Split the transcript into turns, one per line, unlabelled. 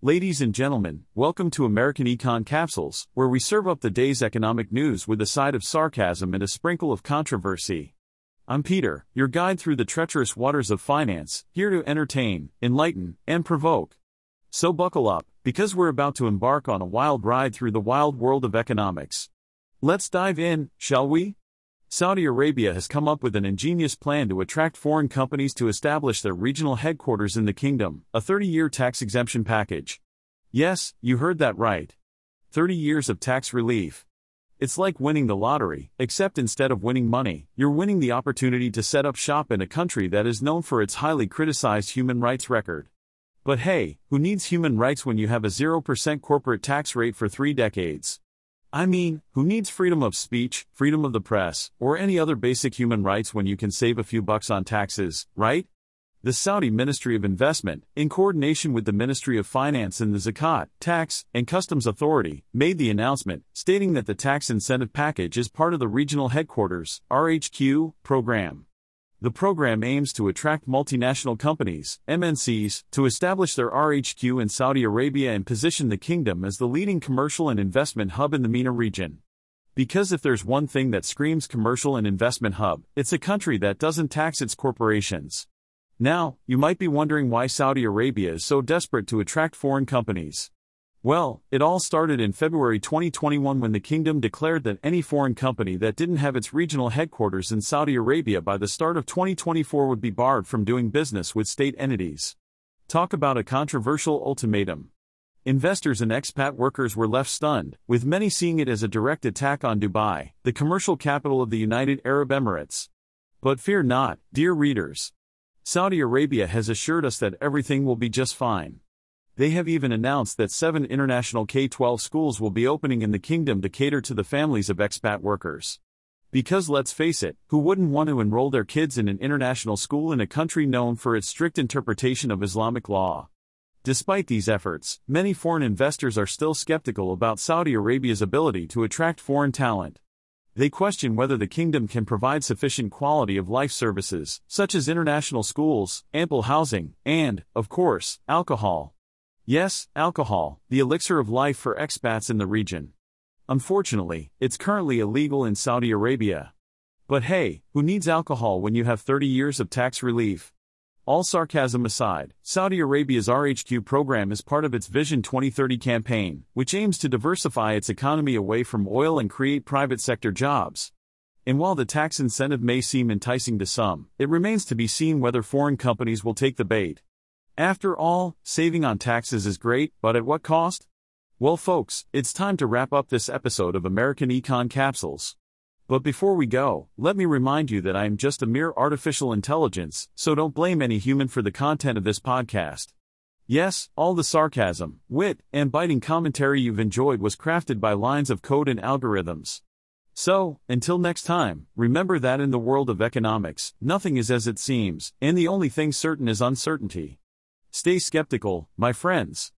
Ladies and gentlemen, welcome to American Econ Capsules, where we serve up the day's economic news with a side of sarcasm and a sprinkle of controversy. I'm Peter, your guide through the treacherous waters of finance, here to entertain, enlighten, and provoke. So buckle up, because we're about to embark on a wild ride through the wild world of economics. Let's dive in, shall we? Saudi Arabia has come up with an ingenious plan to attract foreign companies to establish their regional headquarters in the kingdom, a 30 year tax exemption package. Yes, you heard that right. 30 years of tax relief. It's like winning the lottery, except instead of winning money, you're winning the opportunity to set up shop in a country that is known for its highly criticized human rights record. But hey, who needs human rights when you have a 0% corporate tax rate for three decades? I mean, who needs freedom of speech, freedom of the press, or any other basic human rights when you can save a few bucks on taxes, right? The Saudi Ministry of Investment, in coordination with the Ministry of Finance and the Zakat, Tax, and Customs Authority, made the announcement, stating that the tax incentive package is part of the Regional Headquarters RHQ program. The program aims to attract multinational companies, MNCs, to establish their RHQ in Saudi Arabia and position the kingdom as the leading commercial and investment hub in the MENA region. Because if there's one thing that screams commercial and investment hub, it's a country that doesn't tax its corporations. Now, you might be wondering why Saudi Arabia is so desperate to attract foreign companies. Well, it all started in February 2021 when the kingdom declared that any foreign company that didn't have its regional headquarters in Saudi Arabia by the start of 2024 would be barred from doing business with state entities. Talk about a controversial ultimatum. Investors and expat workers were left stunned, with many seeing it as a direct attack on Dubai, the commercial capital of the United Arab Emirates. But fear not, dear readers. Saudi Arabia has assured us that everything will be just fine. They have even announced that seven international K 12 schools will be opening in the kingdom to cater to the families of expat workers. Because let's face it, who wouldn't want to enroll their kids in an international school in a country known for its strict interpretation of Islamic law? Despite these efforts, many foreign investors are still skeptical about Saudi Arabia's ability to attract foreign talent. They question whether the kingdom can provide sufficient quality of life services, such as international schools, ample housing, and, of course, alcohol. Yes, alcohol, the elixir of life for expats in the region. Unfortunately, it's currently illegal in Saudi Arabia. But hey, who needs alcohol when you have 30 years of tax relief? All sarcasm aside, Saudi Arabia's RHQ program is part of its Vision 2030 campaign, which aims to diversify its economy away from oil and create private sector jobs. And while the tax incentive may seem enticing to some, it remains to be seen whether foreign companies will take the bait. After all, saving on taxes is great, but at what cost? Well, folks, it's time to wrap up this episode of American Econ Capsules. But before we go, let me remind you that I am just a mere artificial intelligence, so don't blame any human for the content of this podcast. Yes, all the sarcasm, wit, and biting commentary you've enjoyed was crafted by lines of code and algorithms. So, until next time, remember that in the world of economics, nothing is as it seems, and the only thing certain is uncertainty. Stay skeptical, my friends.